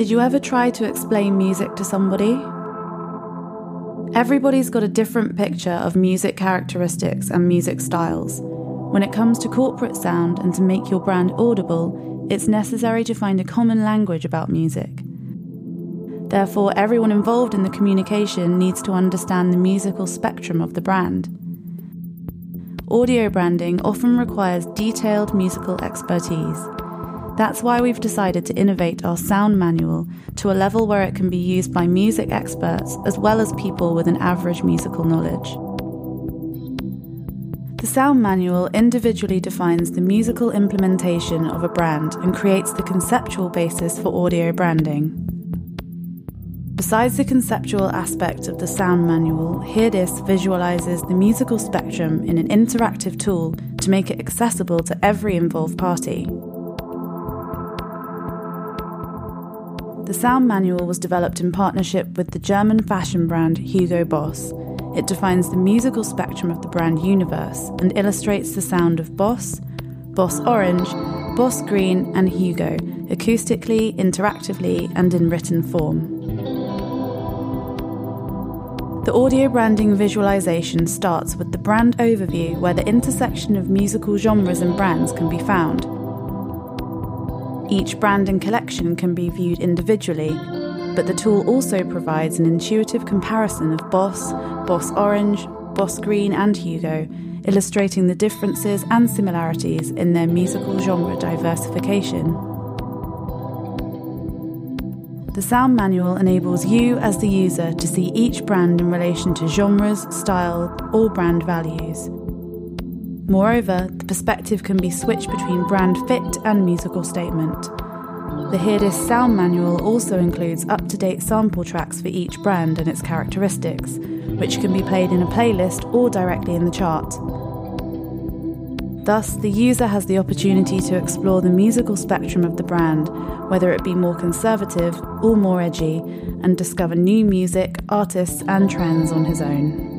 Did you ever try to explain music to somebody? Everybody's got a different picture of music characteristics and music styles. When it comes to corporate sound and to make your brand audible, it's necessary to find a common language about music. Therefore, everyone involved in the communication needs to understand the musical spectrum of the brand. Audio branding often requires detailed musical expertise. That's why we've decided to innovate our sound manual to a level where it can be used by music experts as well as people with an average musical knowledge. The sound manual individually defines the musical implementation of a brand and creates the conceptual basis for audio branding. Besides the conceptual aspect of the sound manual, HearDis visualizes the musical spectrum in an interactive tool to make it accessible to every involved party. The sound manual was developed in partnership with the German fashion brand Hugo Boss. It defines the musical spectrum of the brand universe and illustrates the sound of Boss, Boss Orange, Boss Green, and Hugo acoustically, interactively, and in written form. The audio branding visualization starts with the brand overview, where the intersection of musical genres and brands can be found. Each brand and collection can be viewed individually, but the tool also provides an intuitive comparison of Boss, Boss Orange, Boss Green, and Hugo, illustrating the differences and similarities in their musical genre diversification. The sound manual enables you, as the user, to see each brand in relation to genres, style, or brand values. Moreover, the perspective can be switched between brand fit and musical statement. The HearDis sound manual also includes up to date sample tracks for each brand and its characteristics, which can be played in a playlist or directly in the chart. Thus, the user has the opportunity to explore the musical spectrum of the brand, whether it be more conservative or more edgy, and discover new music, artists, and trends on his own.